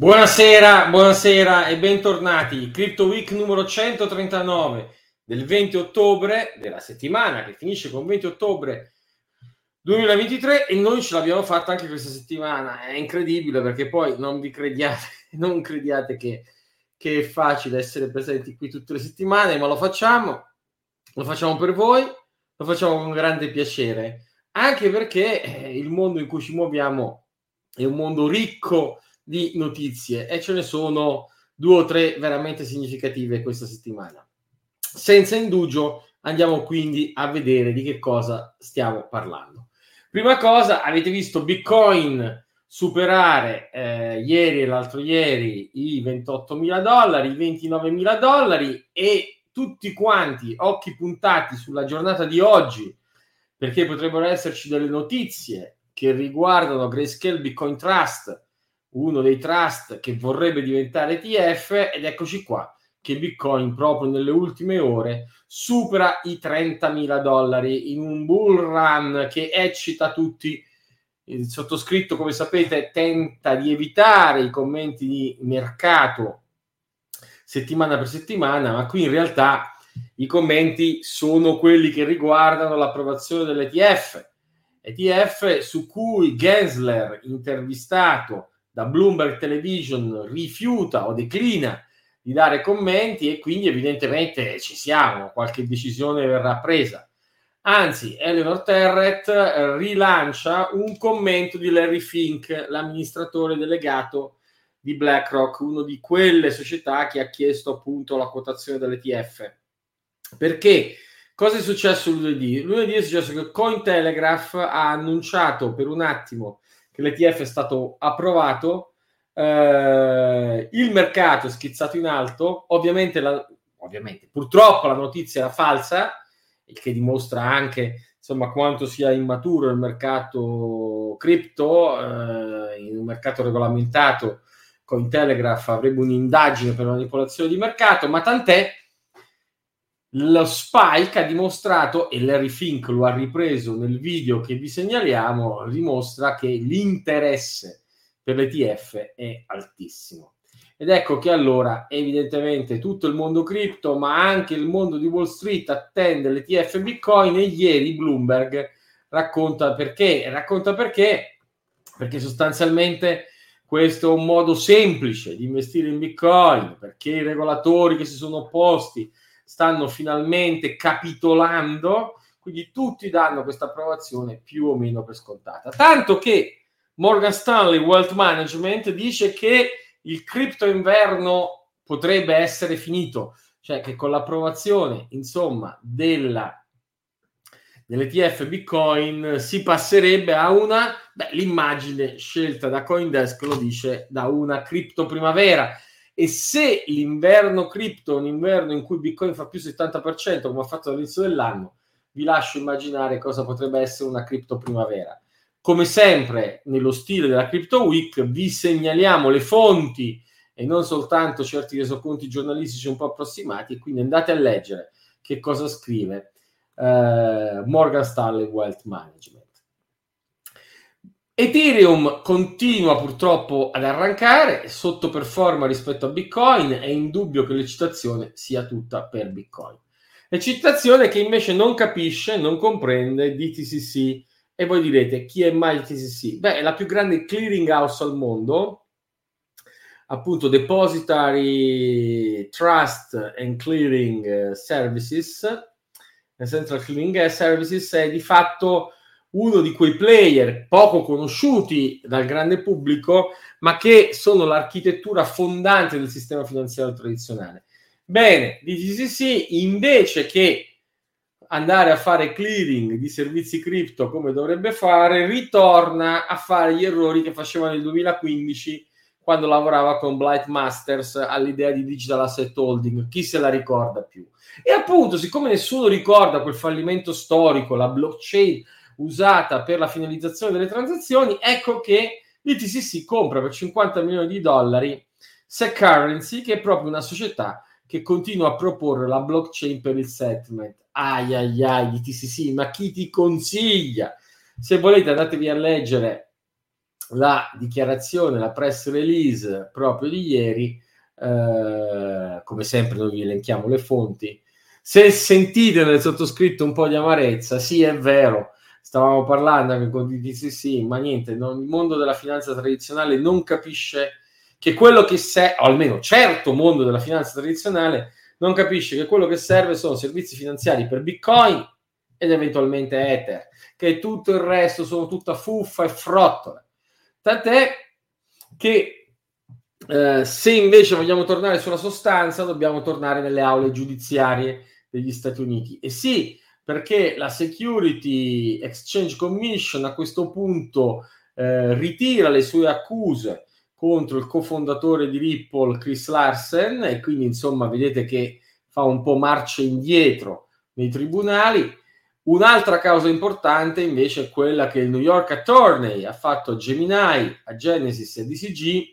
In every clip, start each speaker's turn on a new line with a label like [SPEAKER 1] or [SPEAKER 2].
[SPEAKER 1] Buonasera, buonasera e bentornati. Crypto Week numero 139 del 20 ottobre della settimana che finisce con 20 ottobre 2023 e noi ce l'abbiamo fatta anche questa settimana. È incredibile perché poi non vi crediate, non crediate che, che è facile essere presenti qui tutte le settimane, ma lo facciamo, lo facciamo per voi, lo facciamo con grande piacere, anche perché eh, il mondo in cui ci muoviamo è un mondo ricco di notizie e ce ne sono due o tre veramente significative questa settimana. Senza indugio andiamo quindi a vedere di che cosa stiamo parlando. Prima cosa, avete visto Bitcoin superare eh, ieri e l'altro ieri i 28.000 dollari, i 29.000 dollari e tutti quanti occhi puntati sulla giornata di oggi perché potrebbero esserci delle notizie che riguardano Grayscale Bitcoin Trust uno dei trust che vorrebbe diventare ETF ed eccoci qua che Bitcoin proprio nelle ultime ore supera i 30.000 dollari in un bull run che eccita tutti. Il sottoscritto, come sapete, tenta di evitare i commenti di mercato settimana per settimana, ma qui in realtà i commenti sono quelli che riguardano l'approvazione dell'ETF. ETF su cui Gensler, intervistato da Bloomberg Television rifiuta o declina di dare commenti e quindi evidentemente ci siamo, qualche decisione verrà presa. Anzi, Eleanor Terret eh, rilancia un commento di Larry Fink, l'amministratore delegato di BlackRock, una di quelle società che ha chiesto appunto la quotazione dell'ETF. Perché? Cosa è successo lunedì? Lunedì è successo che Cointelegraph ha annunciato per un attimo che l'ETF è stato approvato, eh, il mercato è schizzato in alto, ovviamente, la, ovviamente purtroppo la notizia era falsa, il che dimostra anche insomma quanto sia immaturo il mercato cripto, eh, in un mercato regolamentato Cointelegraph avrebbe un'indagine per manipolazione di mercato, ma tant'è, lo spike ha dimostrato, e Larry Fink lo ha ripreso nel video che vi segnaliamo, dimostra che l'interesse per l'ETF è altissimo. Ed ecco che allora evidentemente tutto il mondo cripto, ma anche il mondo di Wall Street attende l'ETF Bitcoin e ieri Bloomberg racconta perché. Racconta perché, perché sostanzialmente questo è un modo semplice di investire in Bitcoin, perché i regolatori che si sono opposti stanno finalmente capitolando, quindi tutti danno questa approvazione più o meno per scontata. Tanto che Morgan Stanley Wealth Management dice che il cripto inverno potrebbe essere finito, cioè che con l'approvazione, insomma, della, dell'ETF Bitcoin si passerebbe a una, beh, l'immagine scelta da Coindesk lo dice, da una cripto primavera e se l'inverno cripto è un inverno in cui Bitcoin fa più 70%, come ha fatto all'inizio dell'anno, vi lascio immaginare cosa potrebbe essere una cripto primavera. Come sempre, nello stile della Crypto Week, vi segnaliamo le fonti e non soltanto certi resoconti giornalistici un po' approssimati, quindi andate a leggere che cosa scrive eh, Morgan Stanley Wealth Management. Ethereum continua purtroppo ad arrancare, sottoperforma rispetto a Bitcoin, è indubbio che l'eccitazione sia tutta per Bitcoin. Eccitazione che invece non capisce, non comprende DTCC. E voi direte, chi è mai DTCC? Beh, è la più grande clearing house al mondo, appunto Depository Trust and Clearing Services, Central Clearing Services è di fatto uno di quei player poco conosciuti dal grande pubblico, ma che sono l'architettura fondante del sistema finanziario tradizionale. Bene, DTCC invece che andare a fare clearing di servizi cripto come dovrebbe fare, ritorna a fare gli errori che faceva nel 2015 quando lavorava con Blight Masters all'idea di digital asset holding. Chi se la ricorda più? E appunto, siccome nessuno ricorda quel fallimento storico, la blockchain usata per la finalizzazione delle transazioni, ecco che l'ITCC compra per 50 milioni di dollari SEC Currency, che è proprio una società che continua a proporre la blockchain per il settlement. Ai ai ai, ITCC, ma chi ti consiglia? Se volete andatevi a leggere la dichiarazione, la press release proprio di ieri, eh, come sempre noi vi elenchiamo le fonti. Se sentite nel sottoscritto un po' di amarezza, sì è vero, stavamo parlando anche con DTCC, ma niente, non, il mondo della finanza tradizionale non capisce che quello che serve, o almeno certo mondo della finanza tradizionale, non capisce che quello che serve sono servizi finanziari per Bitcoin ed eventualmente Ether, che tutto il resto sono tutta fuffa e frottole. Tant'è che eh, se invece vogliamo tornare sulla sostanza, dobbiamo tornare nelle aule giudiziarie degli Stati Uniti. E sì, perché la Security Exchange Commission a questo punto eh, ritira le sue accuse contro il cofondatore di Ripple, Chris Larsen, e quindi insomma vedete che fa un po' marcia indietro nei tribunali. Un'altra causa importante invece è quella che il New York Attorney ha fatto a Gemini, a Genesis e a DCG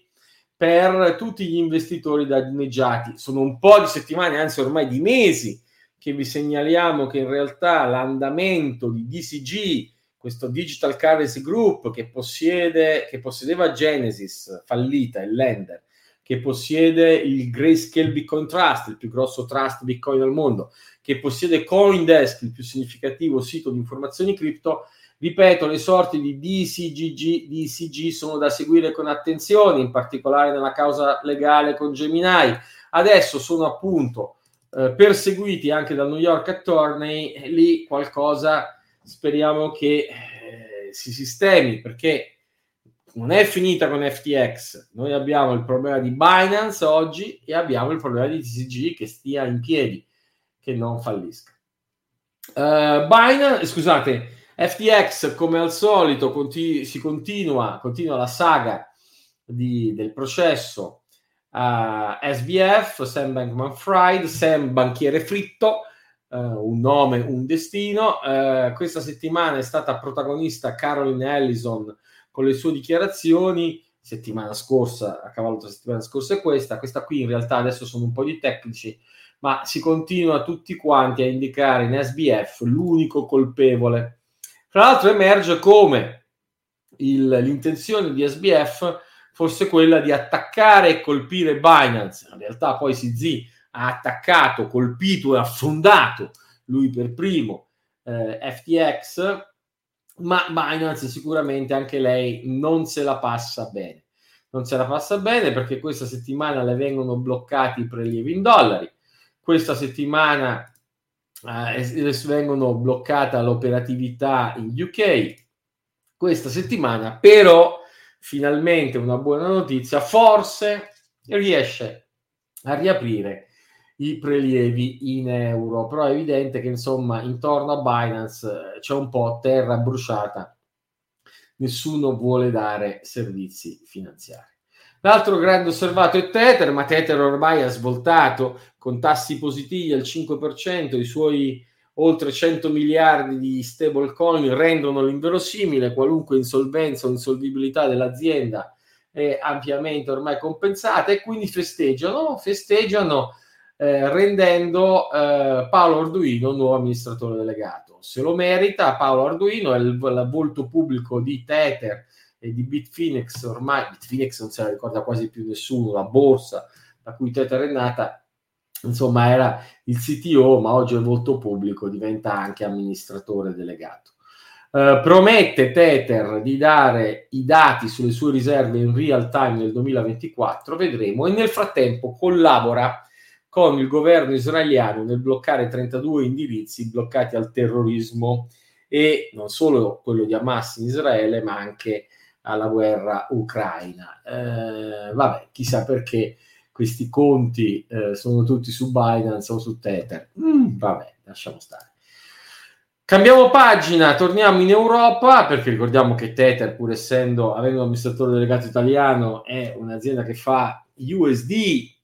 [SPEAKER 1] per tutti gli investitori danneggiati. Sono un po' di settimane, anzi ormai di mesi, che vi segnaliamo che in realtà l'andamento di DCG questo Digital Currency Group che, possiede, che possedeva Genesis, fallita, il lender, che possiede il Grayscale Bitcoin Trust, il più grosso trust Bitcoin al mondo, che possiede Coindesk, il più significativo sito di informazioni cripto, ripeto, le sorti di DCGG, DCG sono da seguire con attenzione, in particolare nella causa legale con Gemini. Adesso sono appunto eh, perseguiti anche dal New York Attorney, lì qualcosa speriamo che eh, si sistemi perché non è finita con FTX. Noi abbiamo il problema di Binance oggi e abbiamo il problema di TCG che stia in piedi, che non fallisca. Uh, Binance, scusate, FTX come al solito continu- si continua, continua la saga di, del processo uh, SBF, Sam Bankman Fried, Sam Banchiere Fritto, uh, un nome, un destino. Uh, questa settimana è stata protagonista Caroline Ellison con le sue dichiarazioni. Settimana scorsa, a cavallo tra settimana scorsa e questa. Questa qui in realtà adesso sono un po' di tecnici, ma si continua tutti quanti a indicare in SBF l'unico colpevole. Tra l'altro emerge come il, l'intenzione di SBF fosse quella di attaccare e colpire Binance. In realtà poi zi ha attaccato, colpito e affondato lui per primo eh, FTX, ma Binance sicuramente anche lei non se la passa bene. Non se la passa bene perché questa settimana le vengono bloccati i prelievi in dollari, questa settimana eh, vengono bloccata l'operatività in UK, questa settimana però finalmente una buona notizia, forse riesce a riaprire i prelievi in euro, però è evidente che insomma intorno a Binance eh, c'è un po' terra bruciata, nessuno vuole dare servizi finanziari. L'altro grande osservato è Tether, ma Tether ormai ha svoltato con tassi positivi al 5%, i suoi oltre 100 miliardi di stablecoin rendono l'inverosimile, qualunque insolvenza o insolvibilità dell'azienda è ampiamente ormai compensata e quindi festeggiano, festeggiano eh, rendendo eh, Paolo Arduino nuovo amministratore delegato. Se lo merita, Paolo Arduino è il, il volto pubblico di Tether e di Bitfinex, ormai Bitfinex non se la ricorda quasi più nessuno, la borsa da cui Tether è nata, insomma era il CTO, ma oggi è volto pubblico, diventa anche amministratore delegato. Uh, promette Tether di dare i dati sulle sue riserve in real time nel 2024, vedremo, e nel frattempo collabora con il governo israeliano nel bloccare 32 indirizzi bloccati al terrorismo e non solo quello di Hamas in Israele, ma anche alla guerra ucraina. Eh, vabbè, chissà perché questi conti eh, sono tutti su Binance o su Tether. Mm, vabbè, lasciamo stare. Cambiamo pagina, torniamo in Europa perché ricordiamo che Tether, pur essendo avendo un amministratore delegato italiano, è un'azienda che fa USD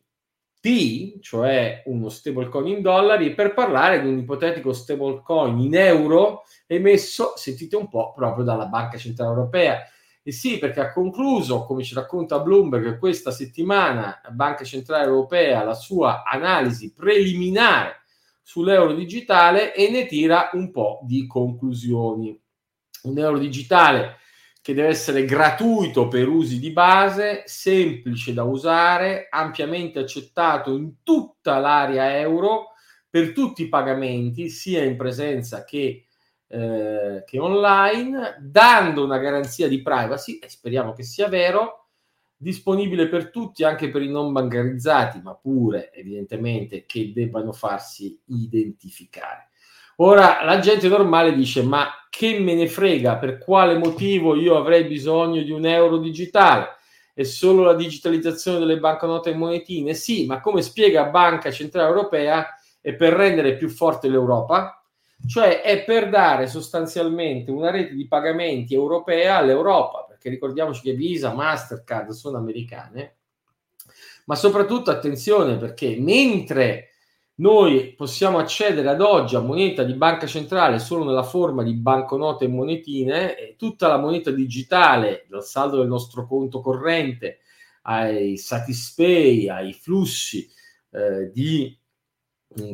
[SPEAKER 1] T, cioè uno stablecoin in dollari, per parlare di un ipotetico stablecoin in euro emesso, sentite un po', proprio dalla Banca Centrale Europea. E sì, perché ha concluso, come ci racconta Bloomberg, questa settimana la Banca Centrale Europea la sua analisi preliminare sull'euro digitale e ne tira un po' di conclusioni. Un euro digitale che deve essere gratuito per usi di base, semplice da usare, ampiamente accettato in tutta l'area euro per tutti i pagamenti, sia in presenza che, eh, che online, dando una garanzia di privacy, e speriamo che sia vero, disponibile per tutti, anche per i non bancarizzati, ma pure evidentemente che debbano farsi identificare. Ora la gente normale dice: Ma che me ne frega? Per quale motivo io avrei bisogno di un euro digitale? È solo la digitalizzazione delle banconote e monetine? Sì, ma come spiega Banca Centrale Europea, è per rendere più forte l'Europa, cioè è per dare sostanzialmente una rete di pagamenti europea all'Europa, perché ricordiamoci che Visa, Mastercard sono americane, ma soprattutto attenzione perché mentre noi possiamo accedere ad oggi a moneta di banca centrale solo nella forma di banconote e monetine e tutta la moneta digitale dal saldo del nostro conto corrente ai Satispay, ai flussi eh, di,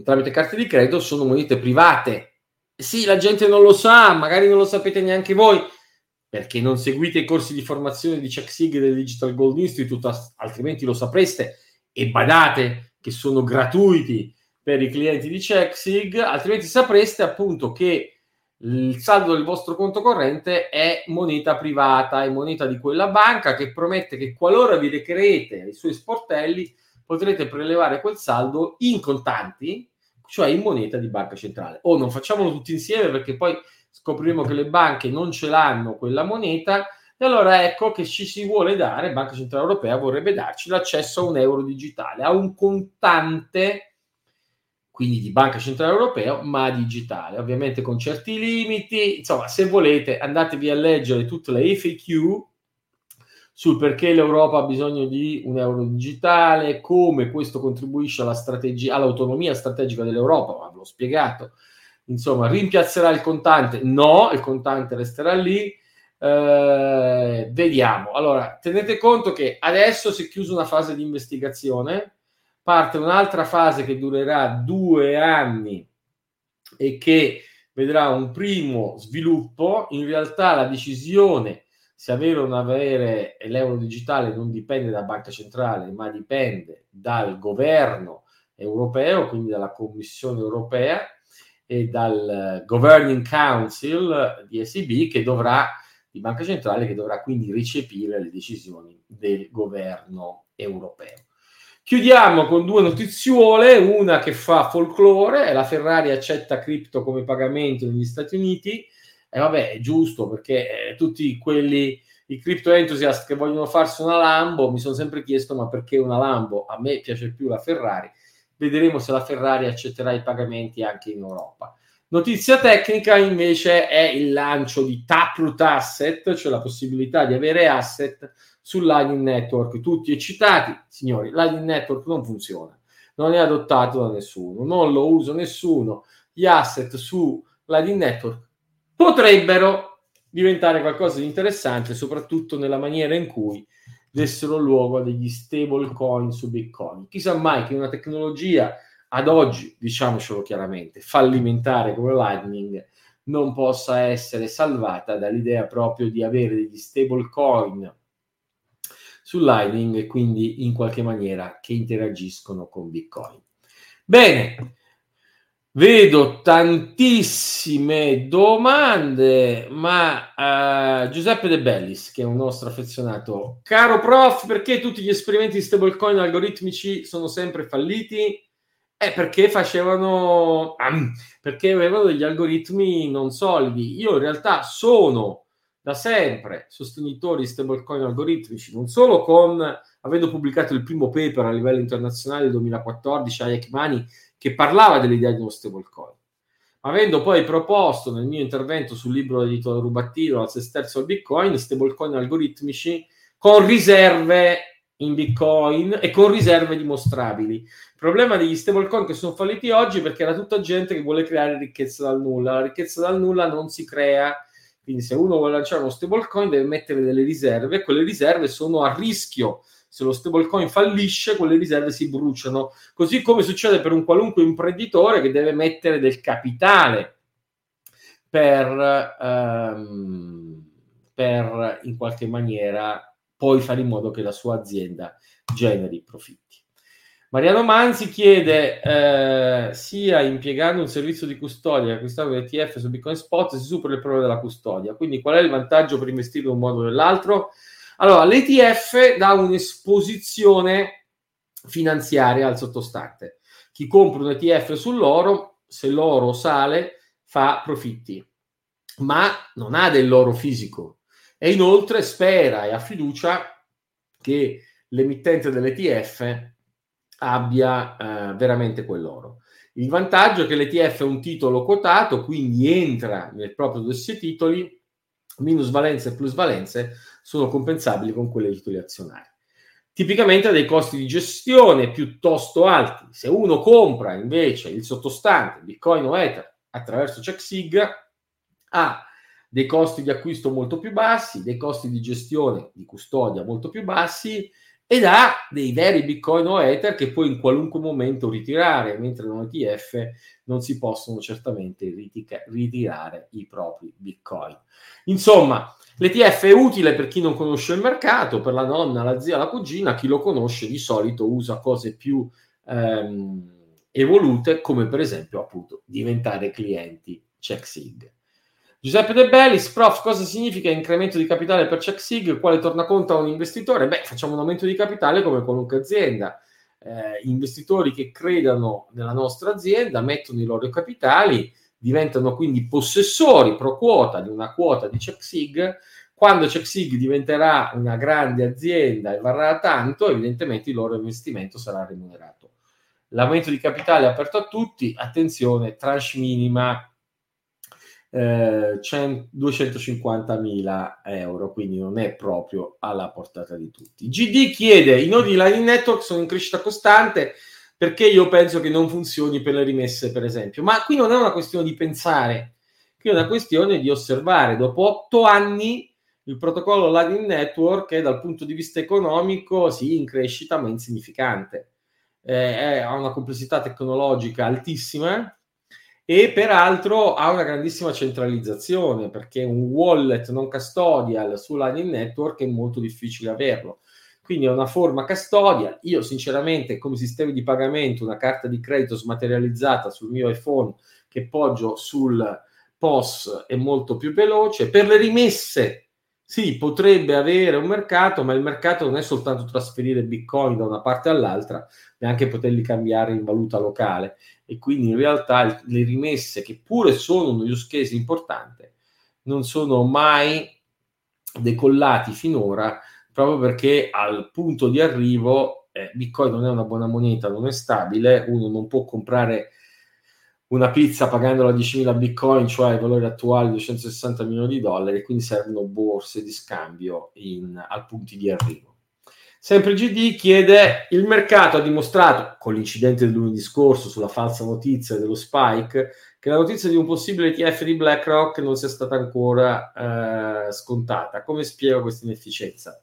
[SPEAKER 1] tramite carte di credito sono monete private. Sì, la gente non lo sa, magari non lo sapete neanche voi, perché non seguite i corsi di formazione di CheckSig del Digital Gold Institute, altrimenti lo sapreste e badate che sono gratuiti per i clienti di CheckSig, altrimenti sapreste appunto che il saldo del vostro conto corrente è moneta privata, è moneta di quella banca che promette che qualora vi recherete i suoi sportelli potrete prelevare quel saldo in contanti, cioè in moneta di banca centrale. O non facciamolo tutti insieme perché poi scopriremo che le banche non ce l'hanno quella moneta e allora ecco che ci si vuole dare, Banca Centrale Europea vorrebbe darci l'accesso a un euro digitale, a un contante quindi di Banca Centrale Europea, ma digitale, ovviamente con certi limiti. Insomma, se volete, andatevi a leggere tutte le FAQ sul perché l'Europa ha bisogno di un euro digitale, come questo contribuisce alla strategia, all'autonomia strategica dell'Europa, ma l'ho spiegato. Insomma, rimpiazzerà il contante? No, il contante resterà lì. Eh, vediamo. Allora, tenete conto che adesso si è chiusa una fase di investigazione parte un'altra fase che durerà due anni e che vedrà un primo sviluppo. In realtà la decisione se avere o non avere l'euro digitale non dipende dalla banca centrale, ma dipende dal governo europeo, quindi dalla Commissione europea e dal Governing Council di SEB che dovrà, di banca centrale, che dovrà quindi recepire le decisioni del governo europeo. Chiudiamo con due notiziole, una che fa folklore, la Ferrari accetta cripto come pagamento negli Stati Uniti, e vabbè è giusto perché eh, tutti quelli, i crypto enthusiast che vogliono farsi una Lambo, mi sono sempre chiesto ma perché una Lambo? A me piace più la Ferrari, vedremo se la Ferrari accetterà i pagamenti anche in Europa. Notizia tecnica invece è il lancio di Taproot Asset, cioè la possibilità di avere asset sul Lightning Network, tutti eccitati. Signori, Lightning Network non funziona, non è adottato da nessuno, non lo usa nessuno. Gli asset su Lightning Network potrebbero diventare qualcosa di interessante, soprattutto nella maniera in cui dessero luogo a degli stable coin su Bitcoin. Chissà mai che una tecnologia ad oggi, diciamocelo chiaramente, fallimentare come Lightning non possa essere salvata dall'idea proprio di avere degli stable coin su Lightning e quindi in qualche maniera che interagiscono con Bitcoin. Bene, vedo tantissime domande, ma uh, Giuseppe De Bellis, che è un nostro affezionato, caro prof, perché tutti gli esperimenti di stablecoin algoritmici sono sempre falliti? È perché facevano, perché avevano degli algoritmi non solidi. Io in realtà sono da sempre sostenitori di stablecoin algoritmici, non solo con, avendo pubblicato il primo paper a livello internazionale nel 2014 a Ekmani che parlava dell'idea di uno stablecoin, avendo poi proposto nel mio intervento sul libro edito Rubattino al sesterzo al Bitcoin, stablecoin algoritmici con riserve in Bitcoin e con riserve dimostrabili. Il problema degli stablecoin che sono falliti oggi è perché era tutta gente che vuole creare ricchezza dal nulla. La ricchezza dal nulla non si crea quindi se uno vuole lanciare uno stablecoin deve mettere delle riserve, e quelle riserve sono a rischio. Se lo stablecoin fallisce, quelle riserve si bruciano. Così come succede per un qualunque imprenditore che deve mettere del capitale per, ehm, per in qualche maniera poi fare in modo che la sua azienda generi profitti. Mariano Manzi chiede eh, sia impiegando un servizio di custodia che acquistando ETF su Bitcoin Spot si supera il problema della custodia. Quindi qual è il vantaggio per investire in un modo o nell'altro? Allora, l'ETF dà un'esposizione finanziaria al sottostante. Chi compra un ETF sull'oro, se l'oro sale, fa profitti, ma non ha dell'oro fisico e inoltre spera e ha fiducia che l'emittente dell'ETF abbia eh, veramente quell'oro. Il vantaggio è che l'ETF è un titolo quotato, quindi entra nel proprio dossier titoli, minusvalenze e plusvalenze sono compensabili con quelle dei titoli azionari. Tipicamente ha dei costi di gestione piuttosto alti. Se uno compra invece il sottostante Bitcoin o Ether attraverso CheckSig, ha dei costi di acquisto molto più bassi, dei costi di gestione, di custodia molto più bassi ed ha dei veri bitcoin o ether che puoi in qualunque momento ritirare, mentre in un ETF non si possono certamente ritica- ritirare i propri bitcoin. Insomma, l'ETF è utile per chi non conosce il mercato, per la nonna, la zia, la cugina, chi lo conosce di solito usa cose più ehm, evolute, come per esempio appunto diventare clienti CheckSig. Giuseppe De Bellis, prof, cosa significa incremento di capitale per CheckSig? Quale tornaconto a un investitore? Beh, facciamo un aumento di capitale come qualunque azienda. Eh, investitori che credano nella nostra azienda mettono i loro capitali, diventano quindi possessori pro quota di una quota di CheckSig. Quando CheckSig diventerà una grande azienda e varrà tanto, evidentemente il loro investimento sarà remunerato. L'aumento di capitale è aperto a tutti, attenzione, tranche minima eh, 250.000 euro, quindi non è proprio alla portata di tutti. GD chiede, i nodi di Lightning Network sono in crescita costante perché io penso che non funzioni per le rimesse, per esempio. Ma qui non è una questione di pensare, qui è una questione di osservare. Dopo otto anni il protocollo Lightning Network è dal punto di vista economico sì in crescita ma insignificante. Eh, ha una complessità tecnologica altissima e peraltro ha una grandissima centralizzazione perché un wallet non custodial su Lightning Network è molto difficile averlo. Quindi è una forma custodial. Io sinceramente come sistema di pagamento una carta di credito smaterializzata sul mio iPhone che poggio sul POS è molto più veloce. Per le rimesse sì, potrebbe avere un mercato, ma il mercato non è soltanto trasferire bitcoin da una parte all'altra, ma anche poterli cambiare in valuta locale e quindi in realtà le rimesse che pure sono un use case importante non sono mai decollati finora proprio perché al punto di arrivo eh, Bitcoin non è una buona moneta, non è stabile, uno non può comprare una pizza pagandola 10.000 bitcoin, cioè il valore attuale 260 milioni di dollari, quindi servono borse di scambio in, al punto di arrivo. Sempre GD chiede, il mercato ha dimostrato, con l'incidente del lunedì scorso sulla falsa notizia dello spike, che la notizia di un possibile ETF di BlackRock non sia stata ancora eh, scontata. Come spiego questa inefficienza?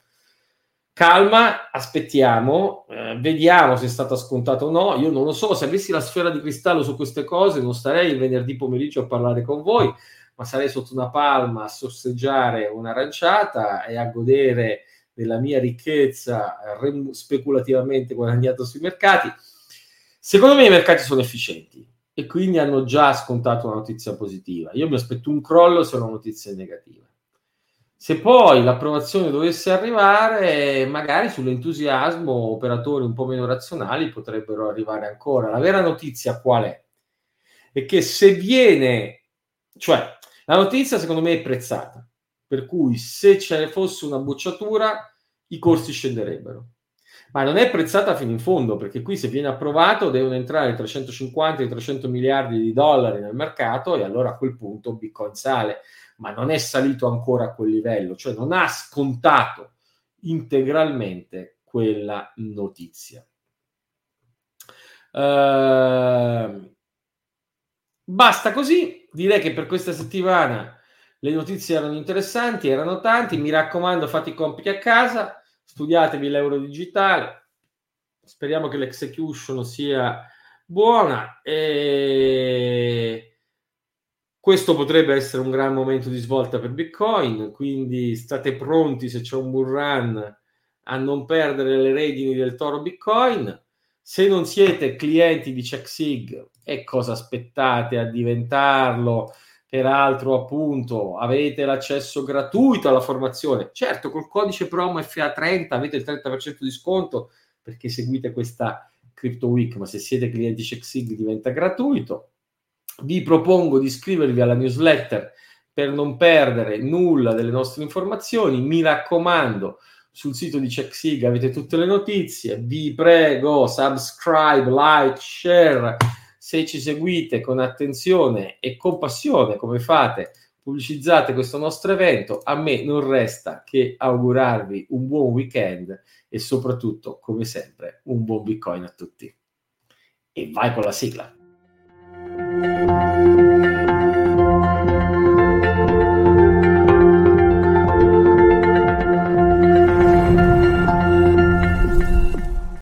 [SPEAKER 1] Calma, aspettiamo, eh, vediamo se è stata scontata o no. Io non lo so, se avessi la sfera di cristallo su queste cose non starei il venerdì pomeriggio a parlare con voi, ma sarei sotto una palma a sorseggiare un'aranciata e a godere della mia ricchezza rem- speculativamente guadagnato sui mercati. Secondo me i mercati sono efficienti e quindi hanno già scontato una notizia positiva. Io mi aspetto un crollo se una notizia è negativa. Se poi l'approvazione dovesse arrivare, magari sull'entusiasmo operatori un po' meno razionali potrebbero arrivare ancora. La vera notizia qual è? È che se viene, cioè la notizia secondo me è prezzata, per cui se ce ne fosse una bocciatura i corsi scenderebbero. Ma non è prezzata fino in fondo, perché qui se viene approvato devono entrare 350 e 300 miliardi di dollari nel mercato e allora a quel punto Bitcoin sale, ma non è salito ancora a quel livello, cioè non ha scontato integralmente quella notizia. Uh, basta così, direi che per questa settimana le notizie erano interessanti, erano tanti. Mi raccomando, fate i compiti a casa, studiatevi l'euro digitale. Speriamo che l'execution sia buona. E questo potrebbe essere un gran momento di svolta per Bitcoin, quindi state pronti se c'è un bull run a non perdere le redini del toro Bitcoin. Se non siete clienti di CheckSig, e cosa aspettate a diventarlo? Peraltro, appunto, avete l'accesso gratuito alla formazione. Certo, col codice promo FA30 avete il 30% di sconto perché seguite questa Crypto Week, ma se siete clienti CheckSig diventa gratuito vi propongo di iscrivervi alla newsletter per non perdere nulla delle nostre informazioni. Mi raccomando, sul sito di CheckSig avete tutte le notizie. Vi prego, subscribe, like, share. Se ci seguite con attenzione e compassione, come fate, pubblicizzate questo nostro evento. A me non resta che augurarvi un buon weekend e soprattutto, come sempre, un buon Bitcoin a tutti. E vai con la sigla. Thank you.